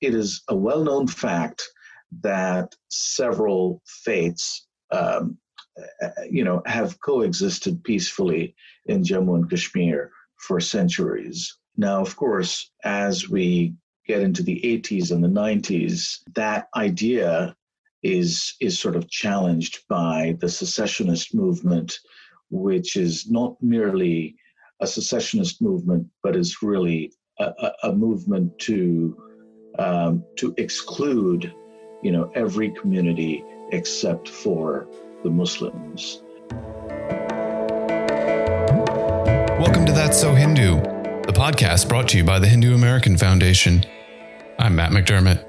it is a well known fact that several faiths, um, you know, have coexisted peacefully in Jammu and Kashmir for centuries. Now, of course, as we get into the 80s and the 90s, that idea is is sort of challenged by the secessionist movement, which is not merely a secessionist movement, but is really a, a movement to um, to exclude, you know, every community except for the Muslims. Welcome to That's So Hindu, the podcast brought to you by the Hindu American Foundation. I'm Matt McDermott.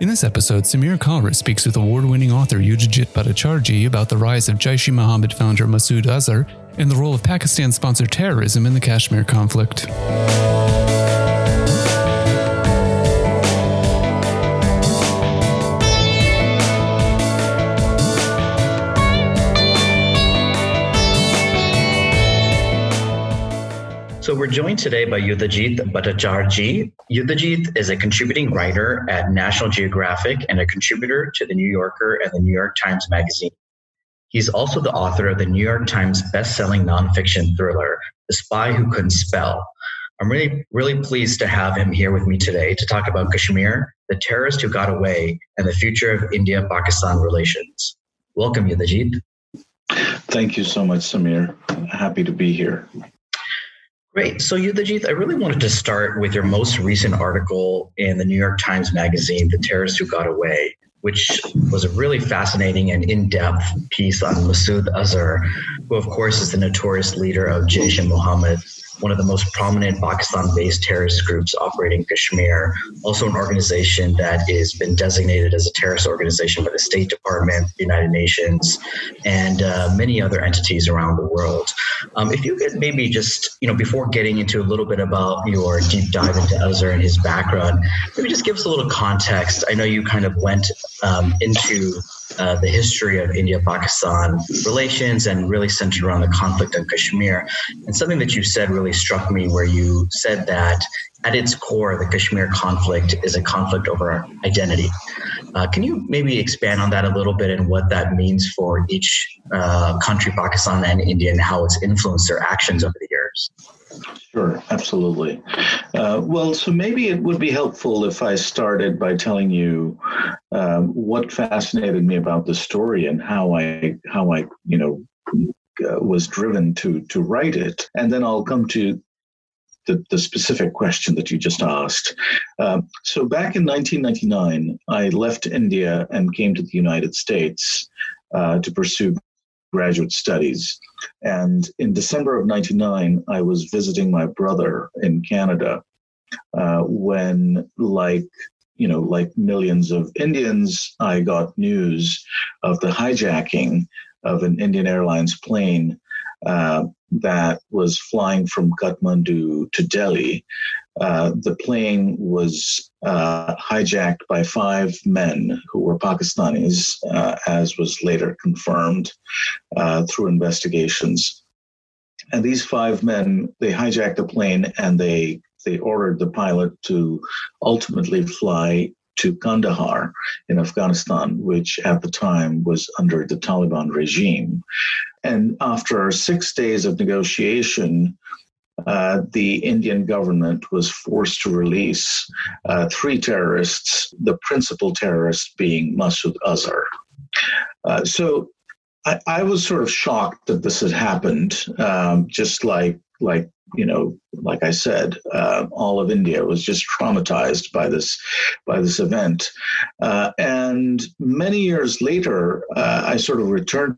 In this episode, Samir Kalra speaks with award winning author Yudhijit Bhattacharjee about the rise of Jaish e Mohammed founder Masood Azhar and the role of Pakistan sponsored terrorism in the Kashmir conflict. So we're joined today by Yudhijit Bhattacharjee. Yudhijit is a contributing writer at National Geographic and a contributor to the New Yorker and the New York Times Magazine. He's also the author of the New York Times best-selling nonfiction thriller, The Spy Who Couldn't Spell. I'm really, really pleased to have him here with me today to talk about Kashmir, the terrorist who got away, and the future of India-Pakistan relations. Welcome, Yudhijit. Thank you so much, Samir. Happy to be here. Great. So, Yudhijit, I really wanted to start with your most recent article in the New York Times Magazine, The Terrorist Who Got Away, which was a really fascinating and in depth piece on Masood Azhar, who, of course, is the notorious leader of Jaish Mohammed one of the most prominent Pakistan based terrorist groups operating in Kashmir, also an organization that has been designated as a terrorist organization by the State Department, the United Nations, and uh, many other entities around the world. Um, if you could maybe just, you know, before getting into a little bit about your deep dive into Azhar and his background, maybe just give us a little context. I know you kind of went um, into uh, the history of India Pakistan relations and really centered around the conflict in Kashmir. And something that you said really struck me, where you said that at its core, the Kashmir conflict is a conflict over identity. Uh, can you maybe expand on that a little bit and what that means for each uh, country, Pakistan and India, and how it's influenced their actions over the years? Sure, absolutely. Uh, well, so maybe it would be helpful if I started by telling you um, what fascinated me about the story and how I how I you know uh, was driven to to write it, and then I'll come to the, the specific question that you just asked. Uh, so back in 1999, I left India and came to the United States uh, to pursue graduate studies. And in December of 99, I was visiting my brother in Canada uh, when, like, you know, like millions of Indians, I got news of the hijacking of an Indian Airlines plane uh, that was flying from Kathmandu to Delhi. Uh, the plane was uh, hijacked by five men who were Pakistanis, uh, as was later confirmed uh, through investigations. And these five men, they hijacked the plane and they they ordered the pilot to ultimately fly to Kandahar in Afghanistan, which at the time was under the Taliban regime. And after six days of negotiation, uh, the Indian government was forced to release uh, three terrorists, the principal terrorist being Masood Azhar. Uh, so I, I, was sort of shocked that this had happened, um, just like like you know, like I said, uh, all of India was just traumatized by this by this event. Uh, and many years later, uh, I sort of returned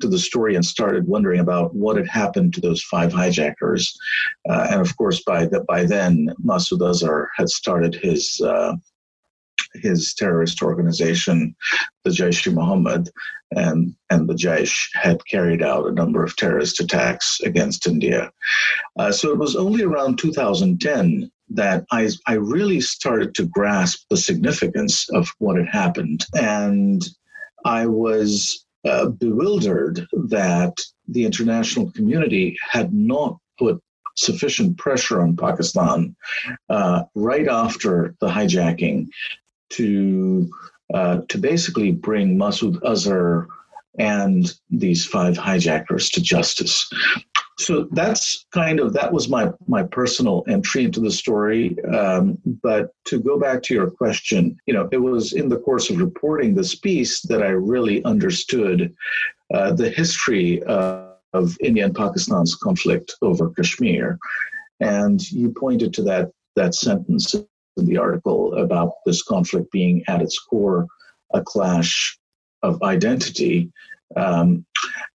to the story and started wondering about what had happened to those five hijackers. Uh, and of course, by the, by then, Masood Azhar had started his uh, his terrorist organization, the Jaish Mohammed, and, and the Jaish had carried out a number of terrorist attacks against India. Uh, so it was only around 2010 that I, I really started to grasp the significance of what had happened. And I was uh, bewildered that the international community had not put sufficient pressure on Pakistan uh, right after the hijacking to uh, to basically bring Masood Azhar and these five hijackers to justice. So that's kind of that was my my personal entry into the story. Um, but to go back to your question, you know, it was in the course of reporting this piece that I really understood uh, the history of, of India and Pakistan's conflict over Kashmir, and you pointed to that that sentence in the article about this conflict being at its core a clash of identity. Um,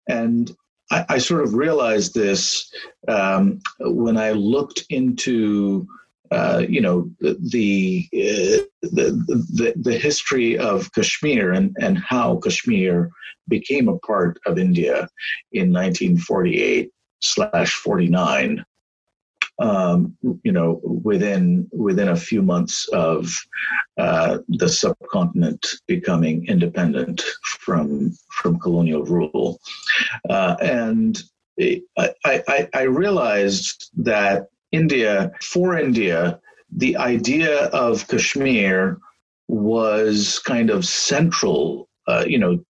and I, I, sort of realized this um, when I looked into, uh, you know, the, uh, the, the, the history of Kashmir and, and how Kashmir became a part of India in 1948 slash 49 um, you know, within within a few months of uh, the subcontinent becoming independent from from colonial rule, uh, and I, I, I realized that India, for India, the idea of Kashmir was kind of central, uh, you know,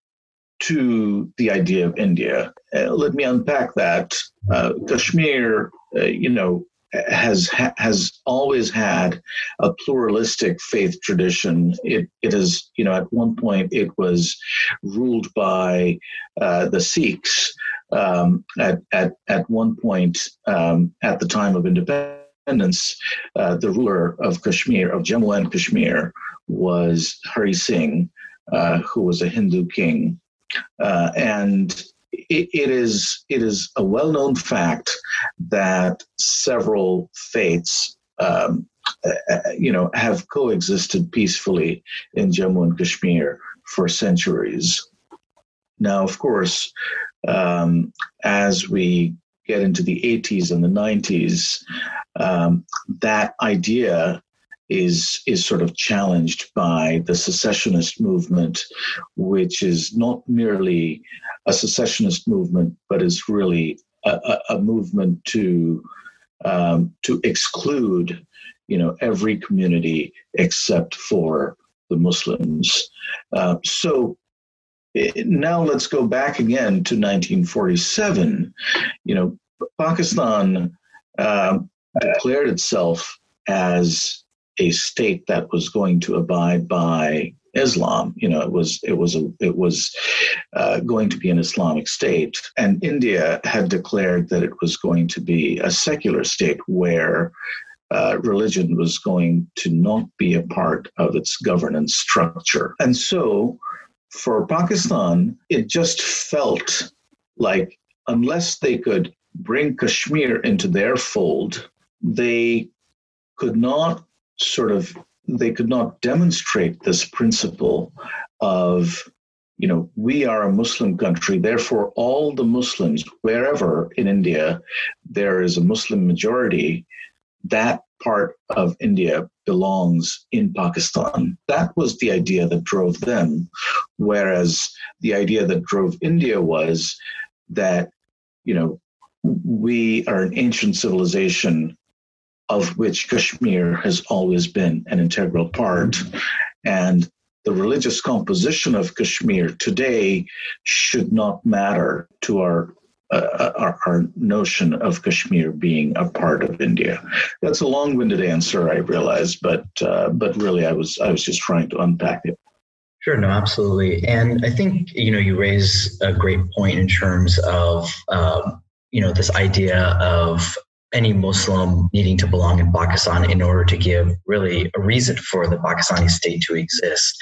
to the idea of India. Uh, let me unpack that. Uh, Kashmir, uh, you know, has has always had a pluralistic faith tradition. It it is you know at one point it was ruled by uh, the Sikhs. Um, at at at one point um, at the time of independence, uh, the ruler of Kashmir of Jammu and Kashmir was Hari Singh, uh, who was a Hindu king, uh, and it, it is it is a well known fact that several faiths, um, uh, uh, you know, have coexisted peacefully in Jammu and Kashmir for centuries. Now, of course, um, as we get into the 80s and the 90s, um, that idea is is sort of challenged by the secessionist movement, which is not merely a secessionist movement, but is really a, a, movement to um, to exclude, you know, every community except for the Muslims. Uh, so eh, now let's go back again to 1947. You know, Pakistan um, declared itself as a state that was going to abide by Islam. You know, it was it was a, it was uh, going to be an Islamic state, and India had declared that it was going to be a secular state where uh, religion was going to not be a part of its governance structure. And so, for Pakistan, it just felt like unless they could bring Kashmir into their fold, they could not sort of they could not demonstrate this principle of you know we are a muslim country therefore all the muslims wherever in india there is a muslim majority that part of india belongs in pakistan. That was the idea that drove them whereas the idea that drove india was that you know we are an ancient civilization of which Kashmir has always been an integral part. And the religious composition of Kashmir today should not matter to our, uh, our, our notion of Kashmir being a part of India. That's a long-winded answer, I realize, but uh, but really, I was I was just trying to unpack it. Sure, no, absolutely, and I think you know you raise a great point in terms of um, you know this idea of any Muslim needing to belong in Pakistan in order to give really a reason for the Pakistani state to exist.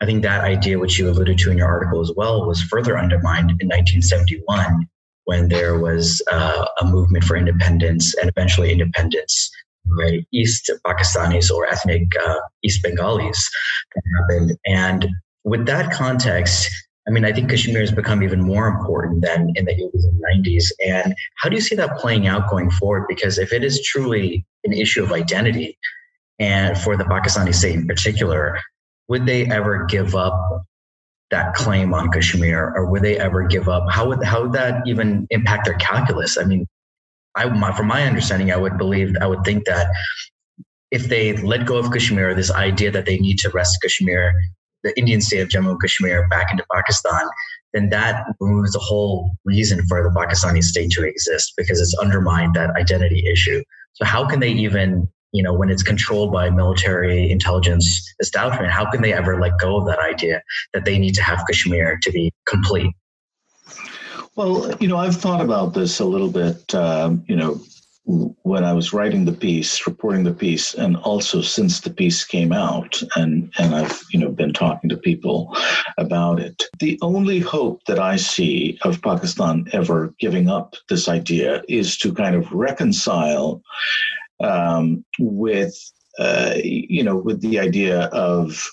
I think that idea, which you alluded to in your article as well, was further undermined in 1971 when there was uh, a movement for independence and eventually independence right East Pakistanis or ethnic uh, East Bengalis that happened. And with that context, I mean, I think Kashmir has become even more important than in the 80s and 90s. And how do you see that playing out going forward? Because if it is truly an issue of identity, and for the Pakistani state in particular, would they ever give up that claim on Kashmir, or would they ever give up? How would how would that even impact their calculus? I mean, I my, from my understanding, I would believe, I would think that if they let go of Kashmir, this idea that they need to wrest Kashmir, the Indian state of Jammu and Kashmir, back into Pakistan, then that removes the whole reason for the Pakistani state to exist because it's undermined that identity issue. So how can they even, you know, when it's controlled by military intelligence establishment, how can they ever let go of that idea that they need to have Kashmir to be complete? Well, you know, I've thought about this a little bit. Um, you know, when I was writing the piece, reporting the piece, and also since the piece came out, and and I've you know been talking to people about it. The only hope that I see of Pakistan ever giving up this idea is to kind of reconcile um, with uh, you know with the idea of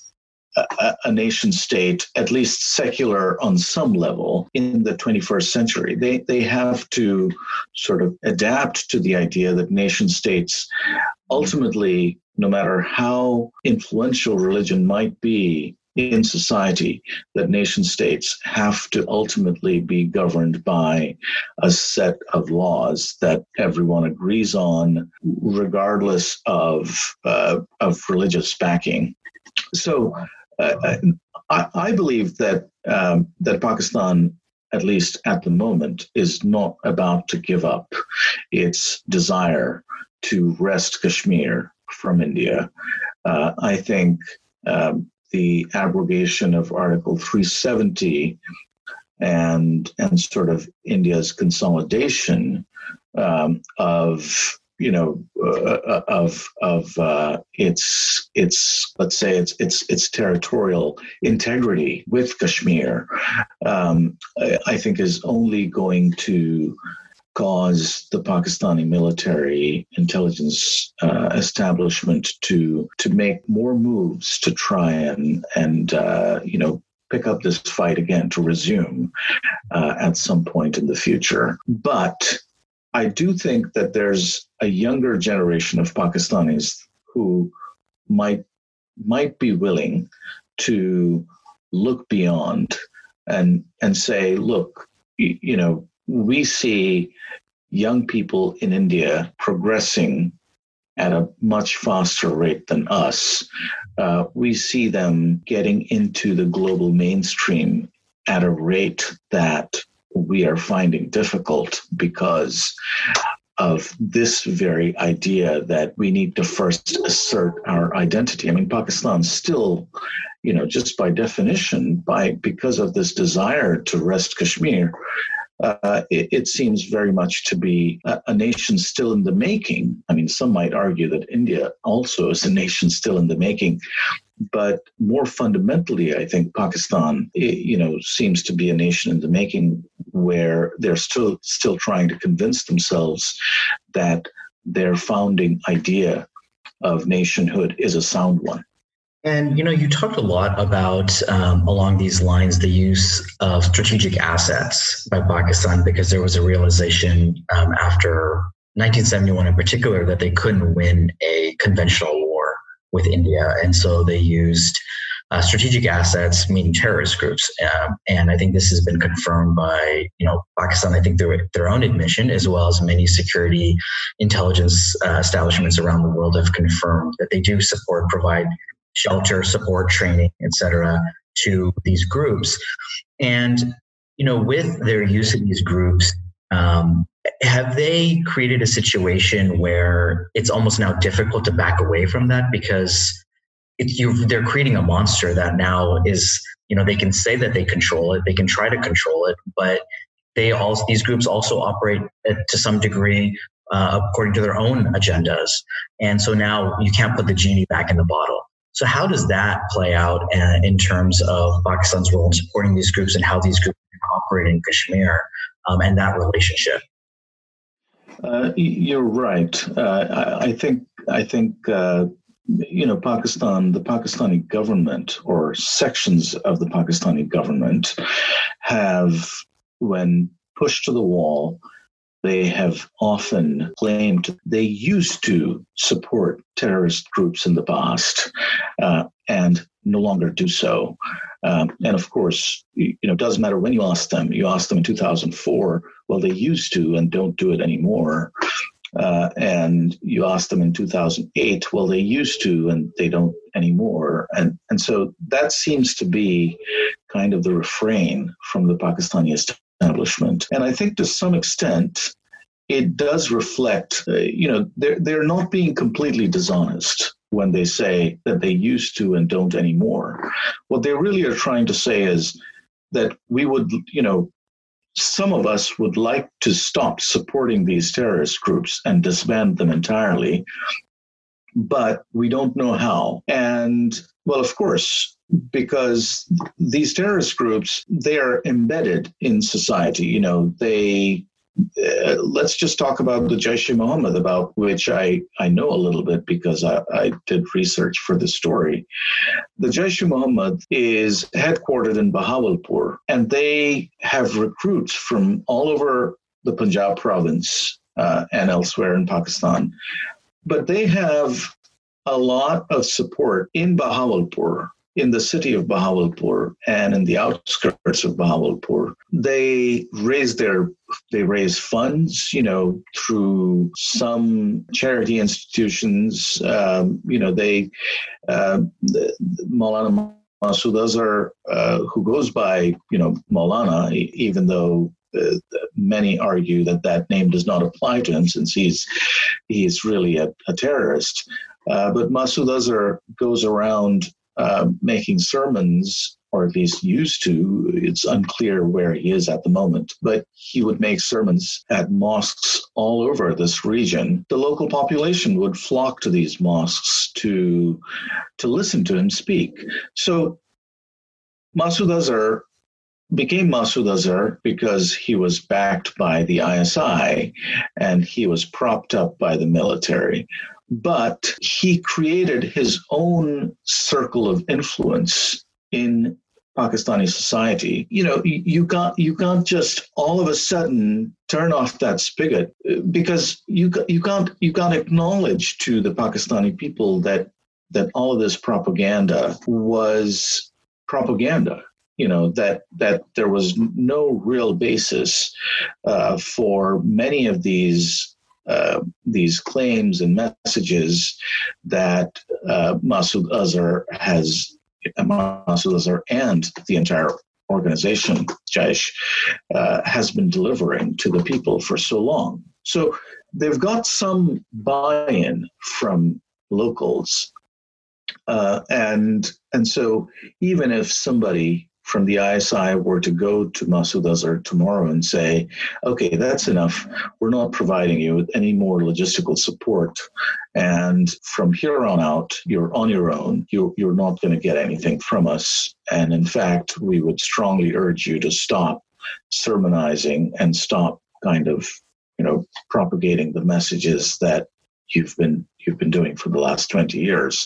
a, nation state, at least secular on some level, in the 21st century. They, they have to sort of adapt to the idea that nation states ultimately, no matter how influential religion might be in society, that nation states have to ultimately be governed by a set of laws that everyone agrees on, regardless of, uh, of religious backing. So I, I, believe that um, that Pakistan, at least at the moment, is not about to give up its desire to wrest Kashmir from India. Uh, I think um, the abrogation of Article 370 and and sort of India's consolidation um, of you know uh, uh, of of uh, its its let's say its its its territorial integrity with Kashmir, um, I, I, think is only going to cause the Pakistani military intelligence uh, establishment to to make more moves to try and and uh, you know pick up this fight again to resume uh, at some point in the future, but I do think that there's a younger generation of Pakistanis who might might be willing to look beyond and and say, look, you, know, we see young people in India progressing at a much faster rate than us. Uh, we see them getting into the global mainstream at a rate that we are finding difficult because of this very idea that we need to first assert our identity. I mean, Pakistan still, you know, just by definition, by because of this desire to wrest Kashmir, uh, it, it, seems very much to be a, a, nation still in the making. I mean, some might argue that India also is a nation still in the making. But more fundamentally, I think Pakistan, you know, seems to be a nation in the making where they're still still trying to convince themselves that their founding idea of nationhood is a sound one. And you know, you talked a lot about um, along these lines the use of strategic assets by Pakistan because there was a realization um, after 1971, in particular, that they couldn't win a conventional with India, and so they used uh, strategic assets, meaning terrorist groups. Um, and I think this has been confirmed by, you know, Pakistan, I think their, their own admission, as well as many security intelligence uh, establishments around the world have confirmed that they do support, provide shelter, support, training, etc., to these groups. And, you know, with their use of these groups, um, have they created a situation where it's almost now difficult to back away from that? Because it, they're creating a monster that now is you know they can say that they control it they can try to control it but they also these groups also operate to some degree uh, according to their own agendas. And so now you can't put the genie back in the bottle. So how does that play out uh, in terms of pakistan's role in supporting these groups and how these groups operate in kashmir um, and that relationship uh, you're right. Uh, I, I, think I think uh, you know, Pakistan, the Pakistani government or sections of the Pakistani government have, when pushed to the wall, they have often claimed they used to support terrorist groups in the past uh, and no longer do so. Um, and of course, you know, it doesn't matter when you ask them. You ask them in 2004, well, they used to and don't do it anymore. uh, and you ask them in 2008, well, they used to and they don't anymore. And, and so that seems to be kind of the refrain from the Pakistani establishment. And I think to some extent, it does reflect, uh, you know, they're, they're not being completely dishonest when they say that they used to and don't anymore. What they really are trying to say is that we would, you know, some of us would like to stop supporting these terrorist groups and disband them entirely, but we don't know how. And well, of course, because these terrorist groups, they are embedded in society. You know, they uh, let's just talk about the Jaish Mohammed, about which I, I know a little bit because I, I did research for the story. The Jaish Mohammed is headquartered in Bahawalpur, and they have recruits from all over the Punjab province uh, and elsewhere in Pakistan. But they have a lot of support in Bahawalpur in the city of Bahawalpur and in the outskirts of Bahawalpur. They raise their they raise funds, you know, through some charity institutions. Um, you know, they uh, the, Maulana Masood Azhar, uh, who goes by you know Maulana, even though uh, many argue that that name does not apply to him since he's he's really a, a terrorist. Uh, but Masood Azhar goes around uh, making sermons, or at least used to. It's unclear where he is at the moment, but he would make sermons at mosques all over this region. The local population would flock to these mosques to to listen to him speak. So Masood Azhar became Masood Azhar because he was backed by the ISI and he was propped up by the military but he created his own circle of influence in Pakistani society. You know, you can't you can't just all of a sudden turn off that spigot because you you can't you can't acknowledge to the Pakistani people that that all of this propaganda was propaganda. You know that that there was no real basis uh, for many of these uh, these claims and messages that uh, Masood Azhar has, Masood Azhar and the entire organization, Jaish, uh, has been delivering to the people for so long. So they've got some buy in from locals. Uh, and and so even if somebody from the ISI were to go to Masood Azhar tomorrow and say, okay, that's enough. We're not providing you with any more logistical support. And from here on out, you're on your own. You're, you're not going to get anything from us. And in fact, we would strongly urge you to stop sermonizing and stop kind of, you know, propagating the messages that you've been you've been doing for the last 20 years.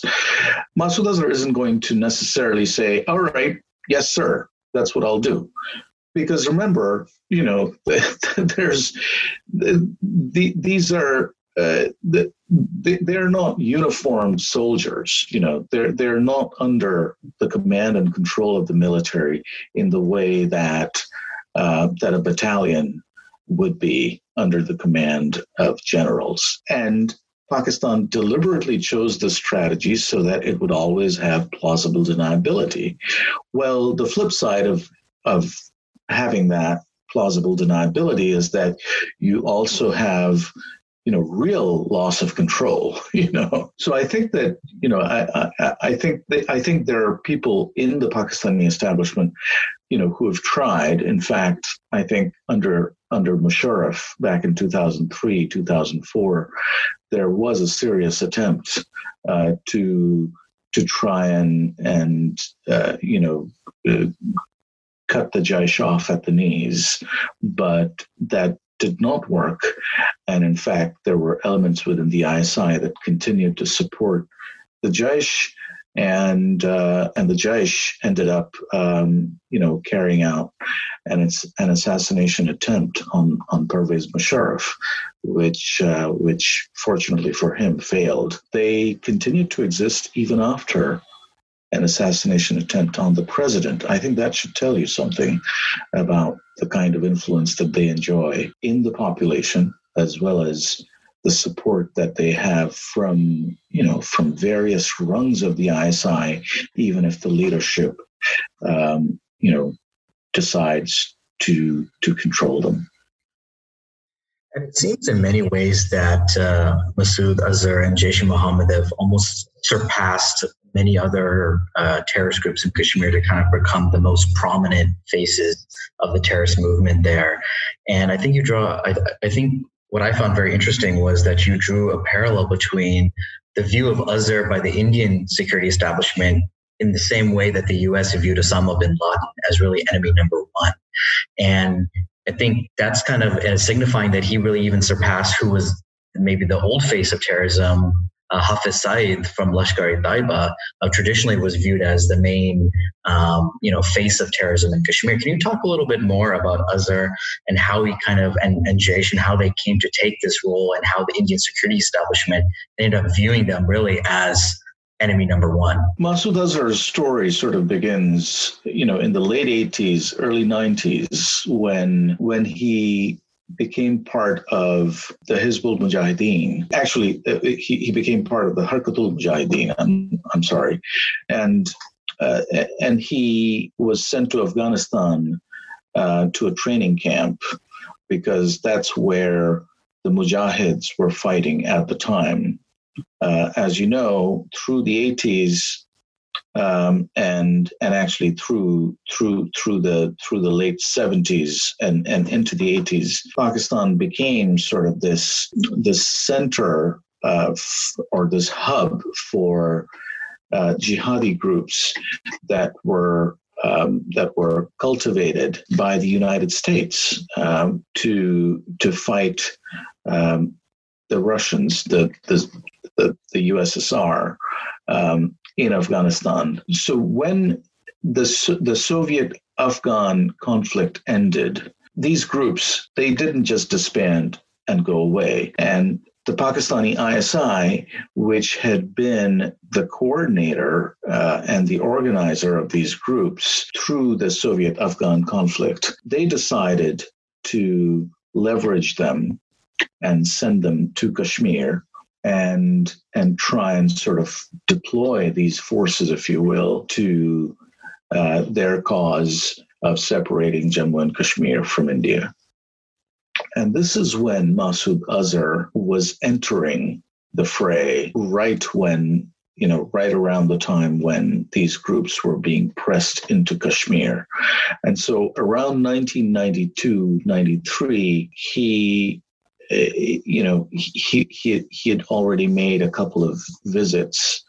Masood Azhar isn't going to necessarily say, all right, yes, sir, that's what I'll do. Because remember, you know, there's the, these are uh, the, they're not uniformed soldiers. You know, they're they're not under the command and control of the military in the way that uh, that a battalion would be under the command of generals. And Pakistan deliberately chose this strategy so that it would always have plausible deniability. Well, the flip side of, of having that plausible deniability is that you also have you know real loss of control you know so i think that you know i i, I think that, i think there are people in the pakistani establishment you know who have tried in fact i think under under musharraf back in 2003 2004 there was a serious attempt uh, to to try and and uh, you know uh, cut the Jaish off at the knees, but that did not work. And in fact, there were elements within the ISI that continued to support the Jaish and uh, and the Jaish ended up, um, you know, carrying out an an assassination attempt on on Pervez Musharraf, which uh, which fortunately for him failed. They continued to exist even after an assassination attempt on the president. I think that should tell you something about the kind of influence that they enjoy in the population as well as the support that they have from you know from various rungs of the ISI, even if the leadership um, you know decides to to control them. And it seems in many ways that uh, Masood Azhar and Jaish Mohammed have almost surpassed many other uh, terrorist groups in Kashmir to kind of become the most prominent faces of the terrorist movement there. And I think you draw, I, I think what I found very interesting was that you drew a parallel between the view of Azhar by the Indian security establishment in the same way that the US viewed Osama bin Laden as really enemy number one. And I think that's kind of uh, signifying that he really even surpassed who was maybe the old face of terrorism uh, Hafiz Saeed from Lashkar-e-Taiba uh, traditionally was viewed as the main, um, you know, face of terrorism in Kashmir. Can you talk a little bit more about Azhar and how he kind of and, and Jaish and how they came to take this role and how the Indian security establishment ended up viewing them really as enemy number one. Masood Azhar's story sort of begins, you know, in the late 80s, early 90s, when when he became part of the Hizbul Mujahideen. Actually, uh, he, he became part of the Harkatul Mujahideen. I'm, I'm sorry. And, uh, and he was sent to Afghanistan uh, to a training camp because that's where the Mujahids were fighting at the time. Uh, as you know, through the 80s, um, and and actually through through through the through the late 70s and and into the 80s, Pakistan became sort of this this center uh, or this hub for uh, jihadi groups that were um, that were cultivated by the United States um, to to fight um, the Russians, the the the, the USSR, um, in Afghanistan. So when the, the Soviet Afghan conflict ended, these groups, they didn't just disband and go away. And the Pakistani ISI, which had been the coordinator uh, and the organizer of these groups through the Soviet Afghan conflict, they decided to leverage them and send them to Kashmir and and try and sort of deploy these forces, if you will, to uh, their cause of separating Jammu and Kashmir from India. And this is when Masood Azhar was entering the fray, right when, you know, right around the time when these groups were being pressed into Kashmir. And so around 1992, 93, he you know, he, he, he had already made a couple of visits.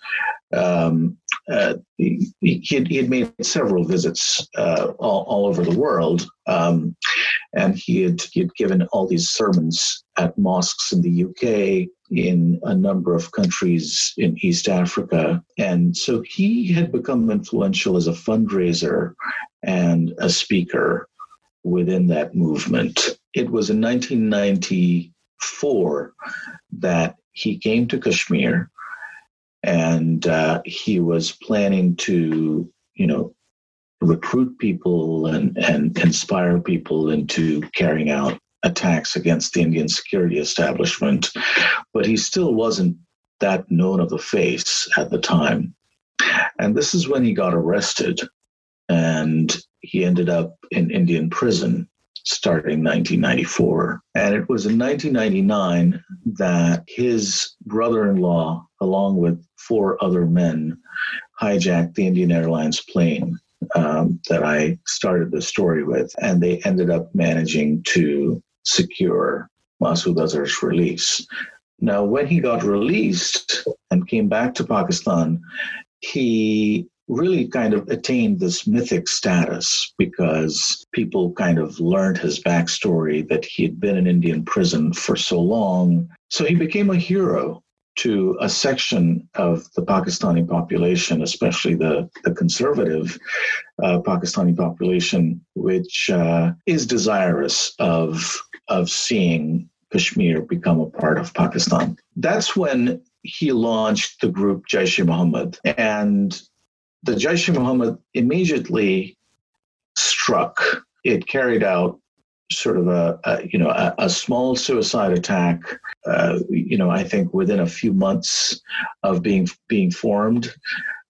Um, uh, he, had, he had made several visits uh, all, all over the world. Um, and he had, he had given all these sermons at mosques in the UK, in a number of countries in East Africa. And so he had become influential as a fundraiser and a speaker within that movement. It was in 1994 that he came to Kashmir and uh, he was planning to, you know, recruit people and, and inspire people into carrying out attacks against the Indian security establishment. But he still wasn't that known of a face at the time. And this is when he got arrested. And he ended up in Indian prison starting 1994. And it was in 1999 that his brother in law, along with four other men, hijacked the Indian Airlines plane um, that I started the story with. And they ended up managing to secure Masood Azhar's release. Now, when he got released and came back to Pakistan, he really kind of attained this mythic status because people kind of learned his backstory that he had been in Indian prison for so long. So he became a hero to a section of the Pakistani population, especially the, the conservative uh, Pakistani population, which uh, is desirous of, of seeing Kashmir become a part of Pakistan. That's when he launched the group Jaish-e-Mohammed. And the Jaish Mohammed immediately struck. It carried out sort of a, a you know a, a, small suicide attack. Uh, you know, I think within a few months of being being formed,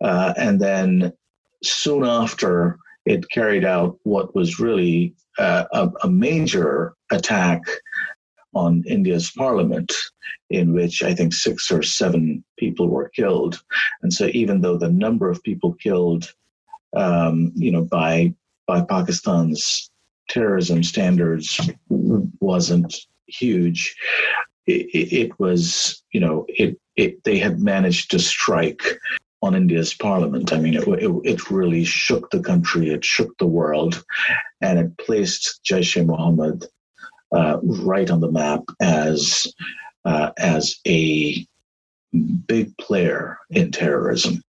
uh, and then soon after it carried out what was really uh, a, a major attack on India's parliament, in which I think six or seven people were killed. And so, even though the number of people killed, um, you know, by by Pakistan's terrorism standards wasn't huge, it, it was, you know, it, it they had managed to strike on India's parliament. I mean, it, it, it, really shook the country, it shook the world, and it placed Jaish e Mohammed uh, right on the map as uh, as a big player in terrorism.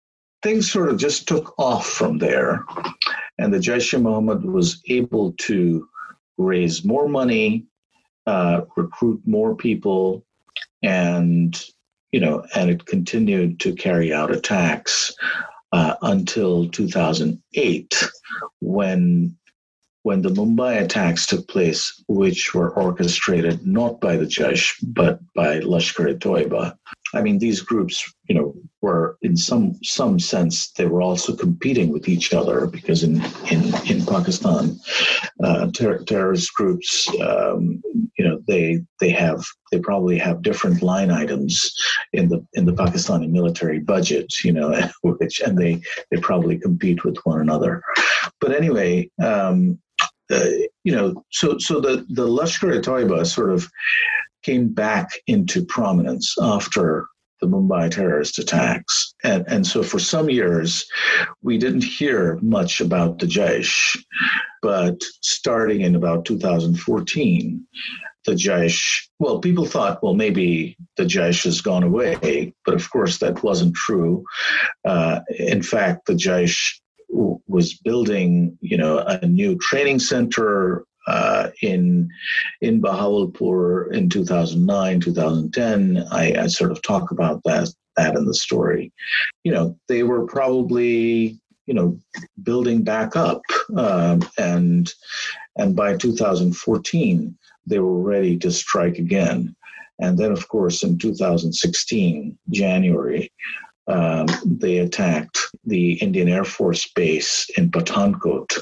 Things sort of just took off from there, and the Jaish Mohammed was able to raise more money, uh, recruit more people, and you know, and it continued to carry out attacks uh, until 2008, when when the Mumbai attacks took place, which were orchestrated not by the Jaish but by Lashkar-e-Toiba. I mean, these groups, you know, were in some some sense they were also competing with each other because in in in Pakistan, uh, ter- terrorist groups, um, you know, they they have they probably have different line items in the in the Pakistani military budget, you know, which and they they probably compete with one another. But anyway, um, uh, you know, so so the the Lashkar-e-Toiba sort of came back into prominence after the Mumbai terrorist attacks. And, and so for some years, we didn't hear much about the Jaish. But starting in about 2014, the Jaish, well, people thought, well, maybe the Jaish has gone away. But of course, that wasn't true. Uh, in fact, the Jaish was building, you know, a new training center uh, in in Bahawalpur in 2009, 2010. I, I, sort of talk about that that in the story. You know, they were probably you know building back up, um, and and by 2014 they were ready to strike again. And then, of course, in 2016, January, um, they attacked the Indian Air Force base in Pathankot,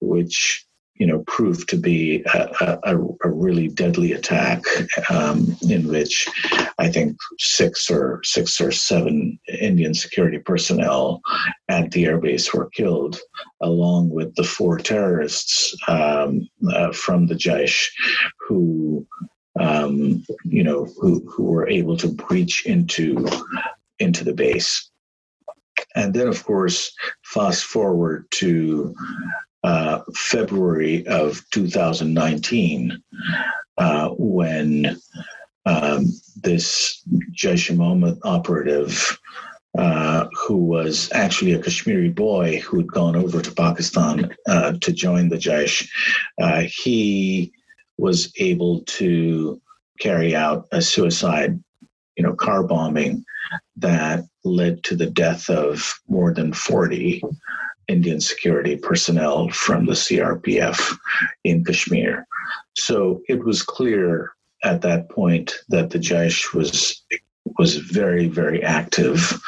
which you know proved to be a, a, a really deadly attack um, in which I think six or six or seven Indian security personnel at the airbase were killed, along with the four terrorists um, uh, from the Jaish who um, you know who who were able to breach into into the base. And then, of course, fast forward to uh, February of 2019, uh, when um, this Jaish Mohammed operative, uh, who was actually a Kashmiri boy who had gone over to Pakistan uh, to join the Jaish, uh, he was able to carry out a suicide, you know, car bombing that led to the death of more than 40 Indian security personnel from the CRPF in Kashmir. So it was clear at that point that the Jaish was was very very active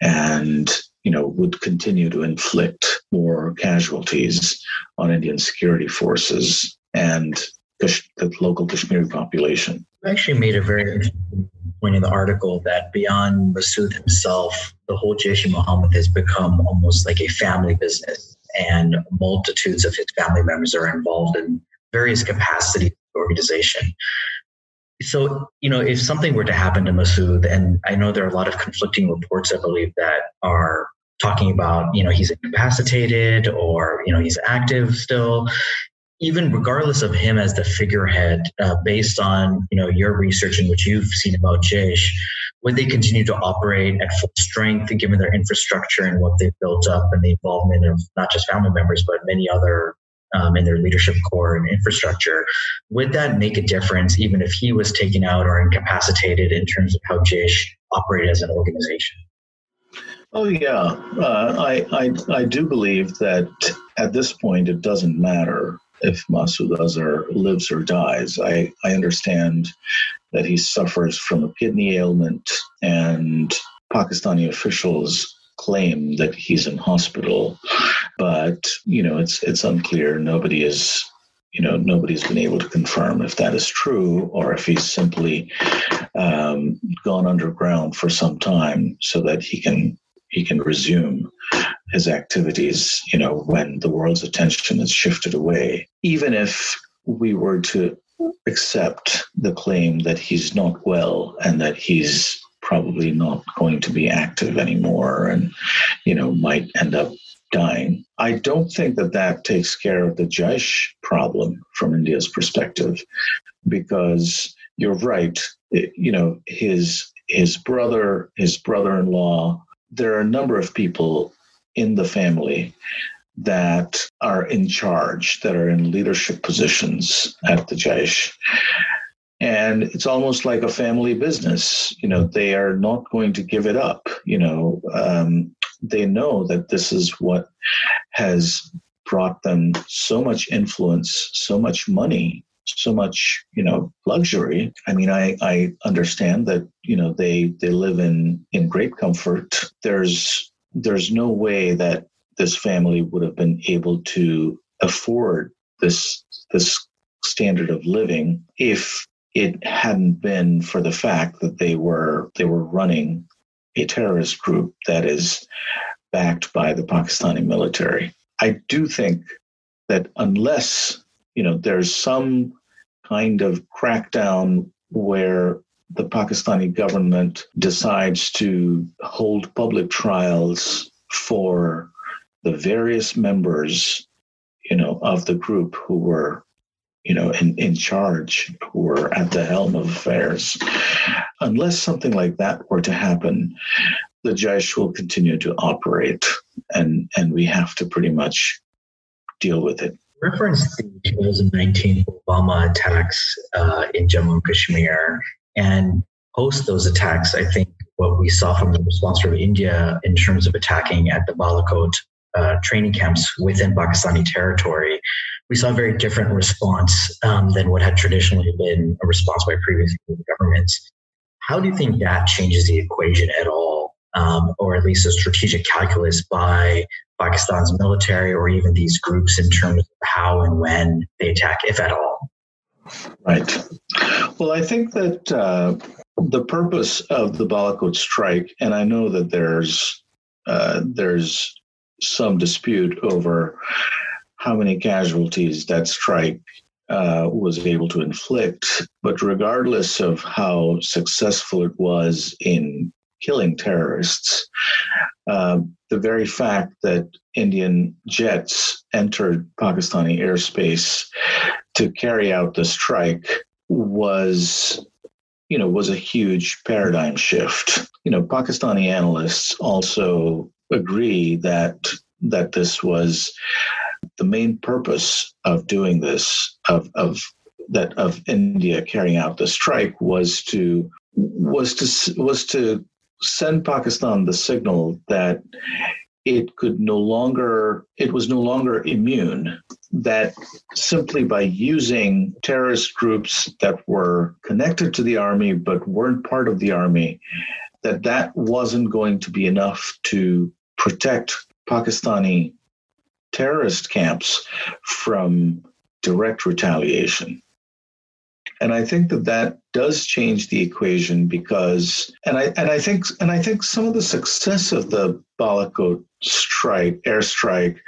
and you know would continue to inflict more casualties on Indian security forces and the local Kashmiri population. Actually made a very interesting point in the article that beyond Masood himself, the whole Jaish Mohammed has become almost like a family business, and multitudes of his family members are involved in various capacities of the organization. So, you know, if something were to happen to Masood, and I know there are a lot of conflicting reports, I believe, that are talking about, you know, he's incapacitated or, you know, he's active still even regardless of him as the figurehead, uh, based on you know your research and what you've seen about Jaish, would they continue to operate at full strength, given their infrastructure and what they've built up and the involvement of not just family members but many other um, in their leadership core and infrastructure? Would that make a difference, even if he was taken out or incapacitated, in terms of how Jaish operated as an organization? Oh yeah, uh, I, I I do believe that at this point it doesn't matter if Masood Azhar lives or dies. I, I understand that he suffers from a kidney ailment, and Pakistani officials claim that he's in hospital, but you know it's it's unclear. Nobody is you know nobody's been able to confirm if that is true or if he's simply um, gone underground for some time so that he can he can resume his activities you know when the world's attention is shifted away even if we were to accept the claim that he's not well and that he's probably not going to be active anymore and you know might end up dying. I don't think that that takes care of the jaish problem from india's perspective because you're right. You know his his brother his brother-in-law there are a number of people in the family that are in charge, that are in leadership positions at the Jaish. And it's almost like a family business. You know, they are not going to give it up. You know, um, they know that this is what has brought them so much influence, so much money, so much, you know, luxury. I mean, I, I understand that, you know, they they live in in great comfort. There's there's no way that this family would have been able to afford this this standard of living if it hadn't been for the fact that they were they were running a terrorist group that is backed by the Pakistani military. I do think that unless you know there's some kind of crackdown where the Pakistani government decides to hold public trials for the various members, you know, of the group who were, you know, in, in charge, who were at the helm of affairs. Unless something like that were to happen, the Jaish will continue to operate and, and we have to pretty much deal with it. Reference the 2019 Pulwama attacks uh, in Jammu and Kashmir. And post those attacks, I think what we saw from the response from India in terms of attacking at the Balakot uh, training camps within Pakistani territory, we saw a very different response um, than what had traditionally been a response by previous governments. How do you think that changes the equation at all, um, or at least a strategic calculus by Pakistan's military or even these groups in terms of how and when they attack, if at all? Right. Well, I think that uh, the purpose of the Balakot strike, and I know that there's uh, there's some dispute over how many casualties that strike uh, was able to inflict. But regardless of how successful it was in killing terrorists, uh, the very fact that Indian jets entered Pakistani airspace to carry out the strike was you know was a huge paradigm shift. You know pakistani analysts also agree that that this was the main purpose of doing this of of that of India carrying out the strike was to was to was to send Pakistan the signal that it could no longer it was no longer immune that simply by using terrorist groups that were connected to the army but weren't part of the army that that wasn't going to be enough to protect Pakistani terrorist camps from direct retaliation. And I think that that does change the equation because, and I and I think and I think some of the success of the Balakot strike, airstrike,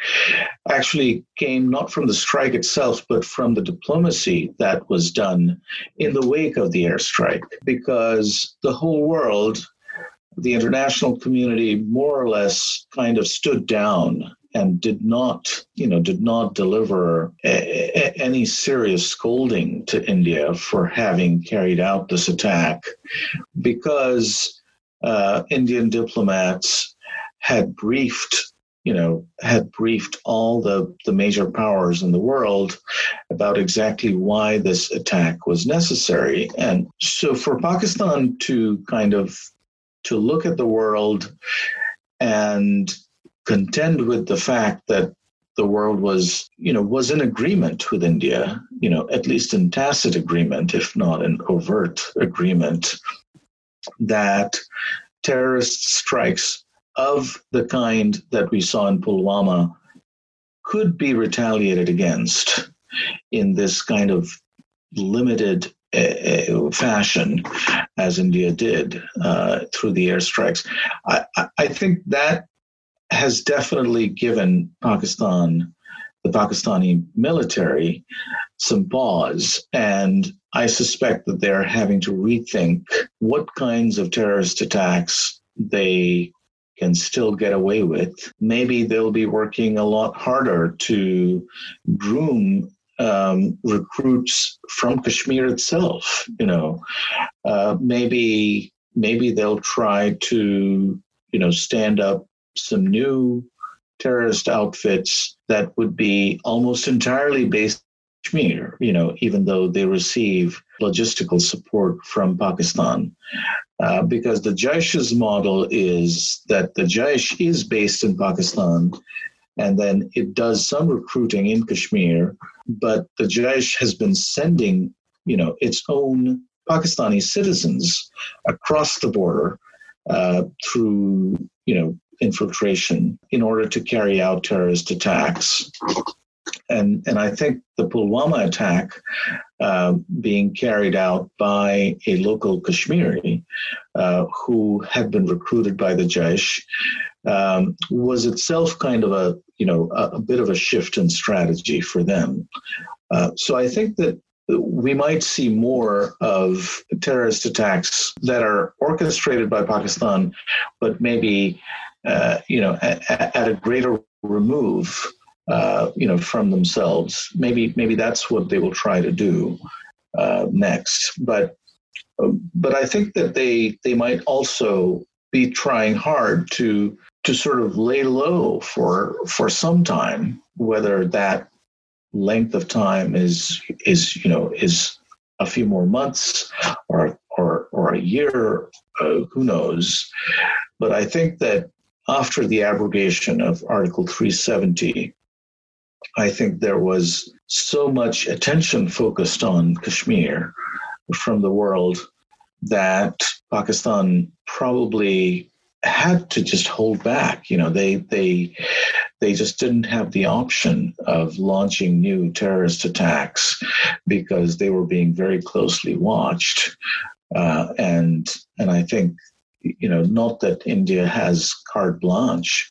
actually came not from the strike itself, but from the diplomacy that was done in the wake of the airstrike, because the whole world the international community more or less kind of stood down and did not, you know, did not deliver a, a, any serious scolding to India for having carried out this attack, because uh, Indian diplomats had briefed, you know, had briefed all the the major powers in the world about exactly why this attack was necessary, and so for Pakistan to kind of to look at the world and contend with the fact that the world was, you know, was in agreement with India, you know, at least in tacit agreement, if not in overt agreement, that terrorist strikes of the kind that we saw in Pulwama could be retaliated against in this kind of limited uh, fashion as India did uh, through the airstrikes. I, I think that has definitely given Pakistan, the Pakistani military, some pause. And I suspect that they're having to rethink what kinds of terrorist attacks they can still get away with. Maybe they'll be working a lot harder to groom um, recruits from Kashmir itself. You know, uh, maybe maybe they'll try to you know stand up some new terrorist outfits that would be almost entirely based Kashmir, you know, even though they receive logistical support from Pakistan. Uh, because the Jaish's model is that the Jaish is based in Pakistan and then it does some recruiting in Kashmir, but the Jaish has been sending, you know, its own Pakistani citizens across the border uh, through, you know, infiltration in order to carry out terrorist attacks. And, and I think the Pulwama attack uh, being carried out by a local Kashmiri uh, who had been recruited by the Jaish um, was itself kind of a you know a, a, bit of a shift in strategy for them. Uh, so I think that we might see more of terrorist attacks that are orchestrated by Pakistan, but maybe uh, you know at, at, a greater remove uh, you know from themselves. Maybe maybe that's what they will try to do uh, next. But but I think that they they might also be trying hard to to sort of lay low for for some time, whether that length of time is is you know is a few more months or or or a year, uh, who knows? But I think that after the abrogation of Article 370, I think there was so much attention focused on Kashmir from the world that Pakistan probably had to just hold back. You know, they they they just didn't have the option of launching new terrorist attacks because they were being very closely watched. Uh, and and I think you know not that India has carte blanche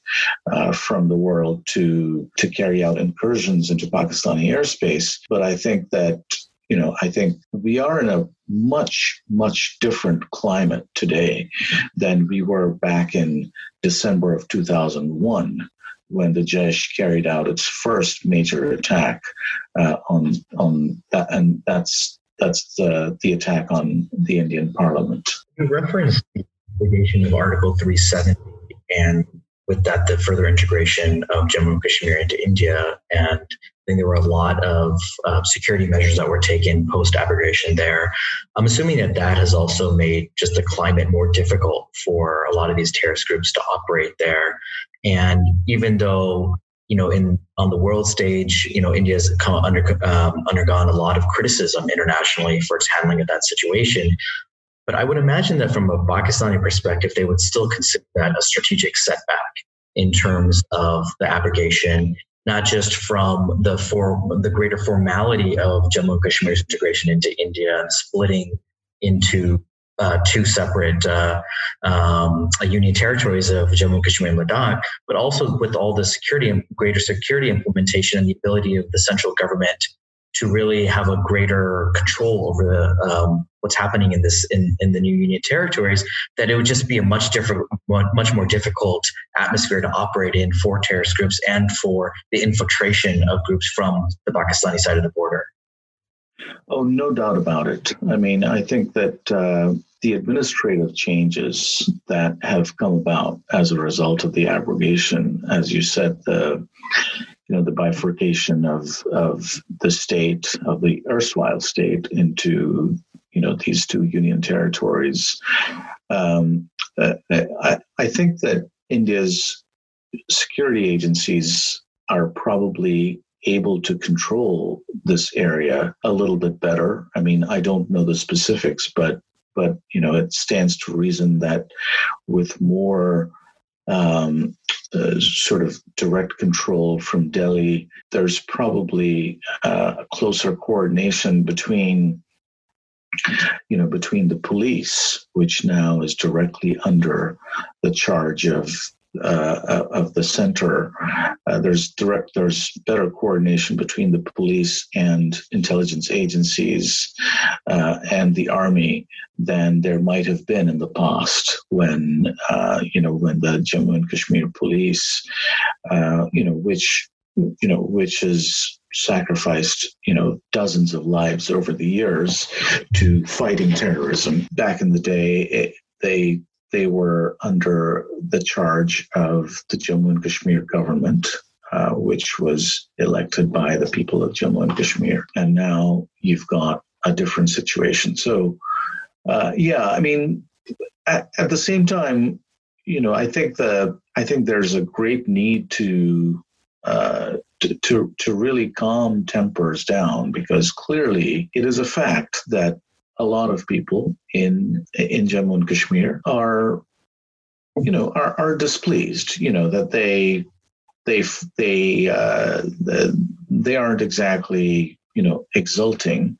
uh, from the world to to carry out incursions into Pakistani airspace, but I think that you know, I think we are in a much, much different climate today than we were back in December of 2001 when the Jaish carried out its first major attack uh, on on that, and that's that's the the attack on the Indian Parliament. You referenced the of Article 370 and with that the further integration of Jammu and Kashmir into India and I think there were a lot of uh, security measures that were taken post abrogation there. I'm assuming that that has also made just the climate more difficult for a lot of these terrorist groups to operate there. And even though you know, in on the world stage, you know, India has come under, um, undergone a lot of criticism internationally for its handling of that situation. But I would imagine that from a Pakistani perspective, they would still consider that a strategic setback in terms of the abrogation not just from the for the greater formality of Jammu and Kashmir's integration into India and splitting into uh, two separate uh, um, union territories of Jammu and Kashmir and Ladakh, but also with all the security and greater security implementation and the ability of the central government to really have a greater control over the, um, what's happening in this in, in the new union territories that it would just be a much different much more difficult atmosphere to operate in for terrorist groups and for the infiltration of groups from the pakistani side of the border. Oh no doubt about it. I mean i think that uh, the administrative changes that have come about as a result of the abrogation as you said the you know the bifurcation of of the state of the erstwhile state into you know these two union territories. Um, uh, I, I think that India's security agencies are probably able to control this area a little bit better. I mean, I don't know the specifics, but but you know, it stands to reason that with more um, uh, sort of direct control from Delhi, there's probably uh, closer coordination between you know between the police which now is directly under the charge of uh, of the center. Uh, there's direct, there's better coordination between the police and intelligence agencies uh, and the army than there might have been in the past when uh, you know when the Jammu and Kashmir police, uh, you know, which you know, which has sacrificed, you know, dozens of lives over the years to fighting terrorism. Back in the day, it, they they were under the charge of the Jammu and Kashmir government, uh, which was elected by the people of Jammu and Kashmir. And now you've got a different situation. So, uh, yeah, I mean, at, at, the same time, you know, I think the I think there's a great need to uh, to, to, to really calm tempers down because clearly it is a fact that a lot of people in in Jammu and Kashmir are you know are, are displeased you know that they they they uh, they aren't exactly you know exulting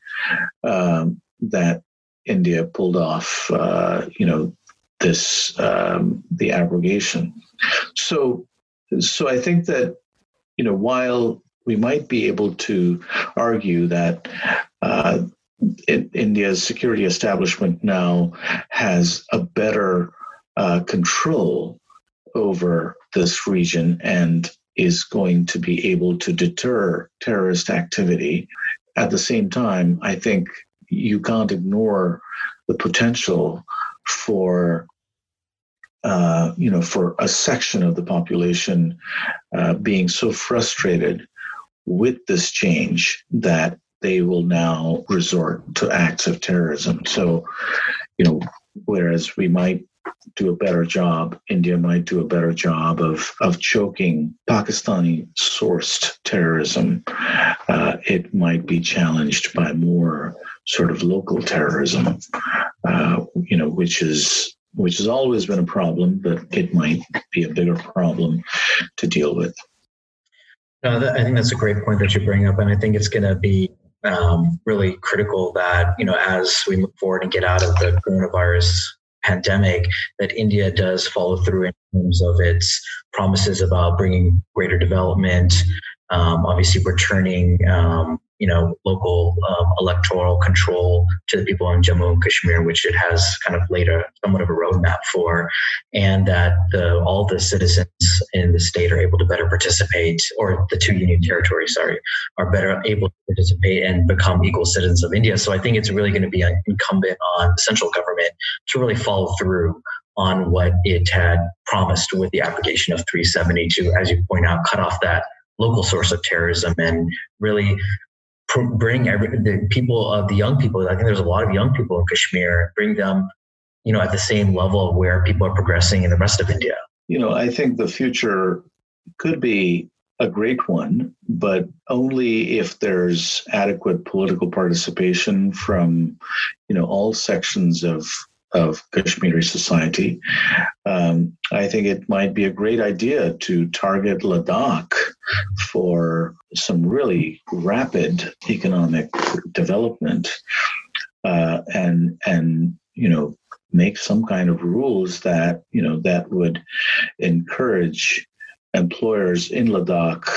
um, that India pulled off uh, you know this um, the abrogation. So so I think that you know while we might be able to argue that uh, India's security establishment now has a better uh, control over this region and is going to be able to deter terrorist activity. At the same time, I think you can't ignore the potential for uh, you know for a section of the population uh, being so frustrated with this change that they will now resort to acts of terrorism. So, you know, whereas we might do a better job, India might do a better job of, of choking Pakistani sourced terrorism, uh, it might be challenged by more sort of local terrorism, uh, you know, which is which has always been a problem, but it might be a bigger problem to deal with. No, that, I think that's a great point that you bring up, and I think it's going to be um, really critical that you know as we move forward and get out of the coronavirus pandemic that India does follow through in terms of its promises about bringing greater development, um, obviously returning um, you know, local um, electoral control to the people in Jammu and Kashmir, which it has kind of laid a somewhat of a roadmap for, and that the, all the citizens in the state are able to better participate, or the two union territories, sorry, are better able to participate and become equal citizens of India. So I think it's really going to be incumbent on the central government to really follow through on what it had promised with the application of 370 to, as you point out, cut off that local source of terrorism and really bring every the people of the young people. I think there's a lot of young people in Kashmir. Bring them, you know, at the same level of where people are progressing in the rest of India. You know, I think the future could be a great one, but only if there's adequate political participation from, you know, all sections of of Kashmiri society. Um, I think it might be a great idea to target Ladakh for some really rapid economic development uh, and and you know make some kind of rules that you know that would encourage employers in Ladakh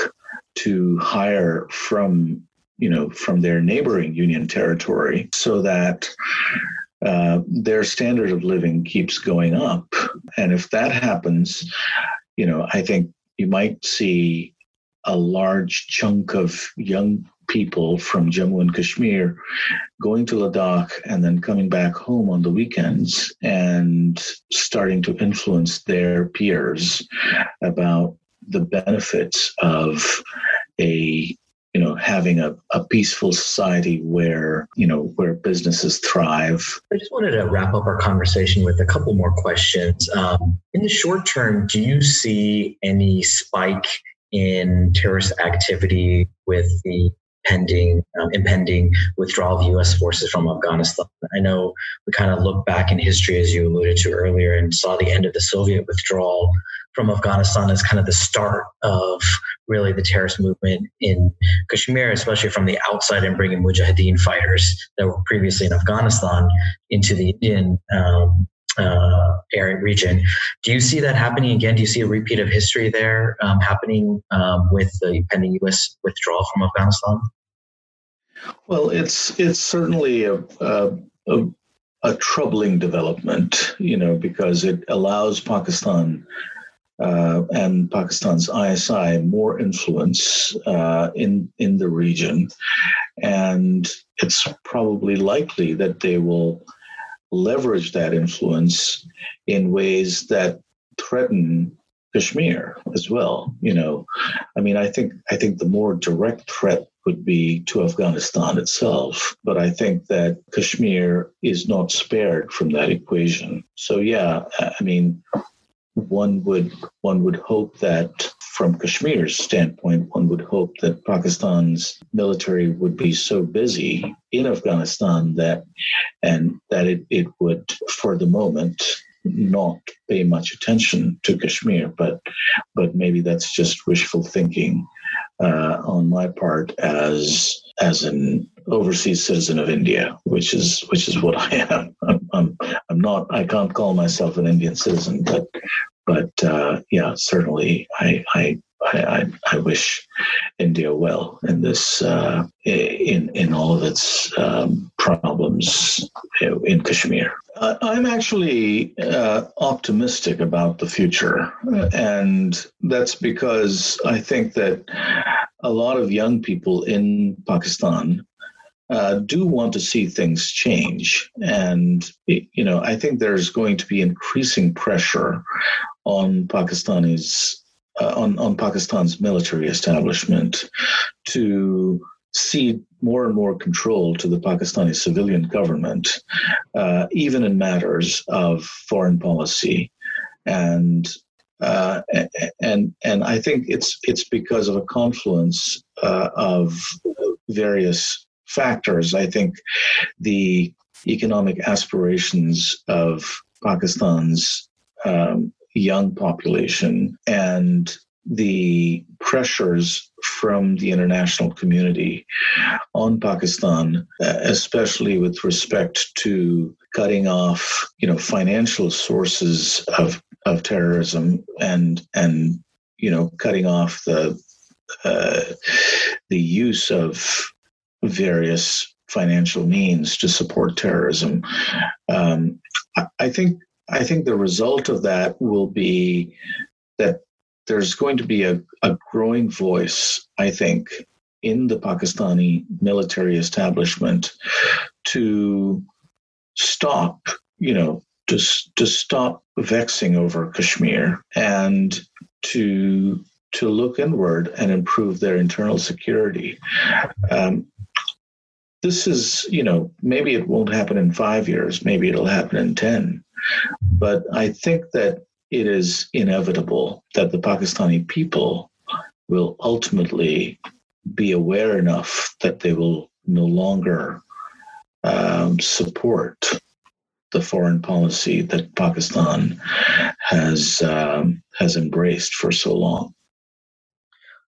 to hire from you know from their neighboring union territory so that uh, their standard of living keeps going up. And if that happens, you know, I think you might see a large chunk of young people from Jammu and Kashmir going to Ladakh and then coming back home on the weekends and starting to influence their peers about the benefits of a you know having a, a peaceful society where you know where businesses thrive i just wanted to wrap up our conversation with a couple more questions um, in the short term do you see any spike in terrorist activity with the pending um, impending withdrawal of U.S. forces from Afghanistan. I know we kind of look back in history, as you alluded to earlier, and saw the end of the Soviet withdrawal from Afghanistan as kind of the start of really the terrorist movement in Kashmir, especially from the outside and bringing Mujahideen fighters that were previously in Afghanistan into the Indian um, uh, area region. Do you see that happening again? Do you see a repeat of history there um, happening um, with the pending U.S. withdrawal from Afghanistan? Well, it's it's certainly a, a, a, a troubling development, you know, because it allows Pakistan uh, and Pakistan's ISI more influence uh, in in the region, and it's probably likely that they will leverage that influence in ways that threaten Kashmir as well. You know, I mean, I think I think the more direct threat would be to Afghanistan itself, but I think that Kashmir is not spared from that equation. So yeah, I mean, one would one would hope that from Kashmir's standpoint, one would hope that Pakistan's military would be so busy in Afghanistan that and that it, it would for the moment not pay much attention to Kashmir, but but maybe that's just wishful thinking uh, on my part as as an overseas citizen of India, which is which is what I am. I'm, I'm, not. I can't call myself an Indian citizen, but but uh, yeah, certainly I, I I, I, wish India well in this uh, in in all of its um, problems in Kashmir. I'm actually uh, optimistic about the future, and that's because I think that a lot of young people in Pakistan uh, do want to see things change. And, you know, I think there's going to be increasing pressure on Pakistanis, uh, on, on Pakistan's military establishment to cede more and more control to the Pakistani civilian government, uh, even in matters of foreign policy. And uh, and and I think it's it's because of a confluence uh, of various factors. I think the economic aspirations of Pakistan's um, young population and the pressures from the international community on Pakistan, uh, especially with respect to cutting off, you know, financial sources of of terrorism and and you know cutting off the uh, the use of various financial means to support terrorism. Um, I think I think the result of that will be that there's going to be a, a growing voice, I think, in the Pakistani military establishment to stop, you know, to, to stop vexing over Kashmir and to to look inward and improve their internal security. Um, this is, you know, maybe it won't happen in five years, maybe it'll happen in 10. But I think that it is inevitable that the Pakistani people will ultimately be aware enough that they will no longer um, support the foreign policy that Pakistan has um, has embraced for so long.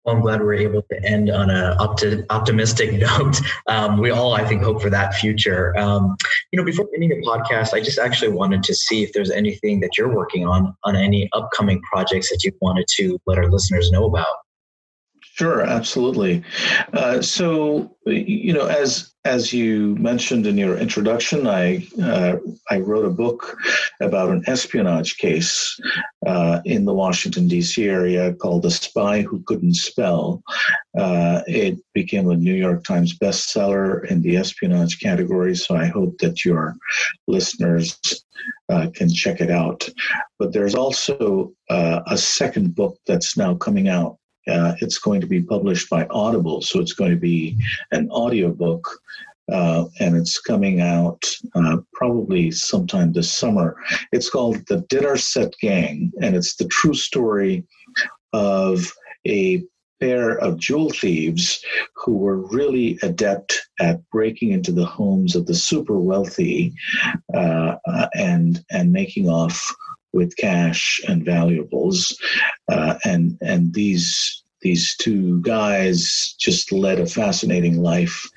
Well, I'm glad we're able to end on an opti- optimistic note. Um, we all, I think, hope for that future. Um, you know, before ending the podcast, I just actually wanted to see if there's anything that you're working on, on any upcoming projects that you wanted to let our listeners know about. Sure, absolutely. Uh, so, you know, as as you mentioned in your introduction, I uh, I wrote a book about an espionage case uh, in the Washington D.C. area called "The Spy Who Couldn't Spell." Uh, it became a New York Times bestseller in the espionage category. So I hope that your listeners uh, can check it out. But there's also uh, a second book that's now coming out uh, it's going to be published by Audible, so it's going to be an audiobook. Uh, and it's coming out uh, probably sometime this summer. It's called The Dinner Set Gang, and it's the true story of a pair of jewel thieves who were really adept at breaking into the homes of the super wealthy uh, uh, and and making off with cash and valuables, uh, and and these these two guys just led a fascinating life,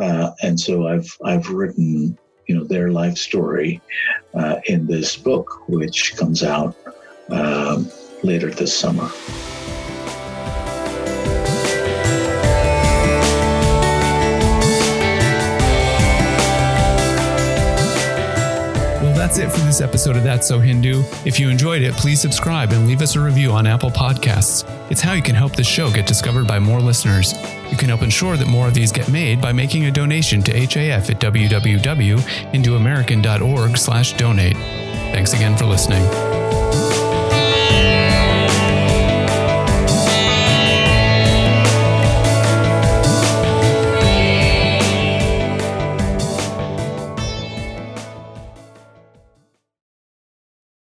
uh, and so I've I've written you know their life story uh, in this book, which comes out um, later this summer. That's it for this episode of That's So Hindu. If you enjoyed it, please subscribe and leave us a review on Apple Podcasts. It's how you can help this show get discovered by more listeners. You can help ensure that more of these get made by making a donation to HAF at www.hinduamerican.org slash donate. Thanks again for listening.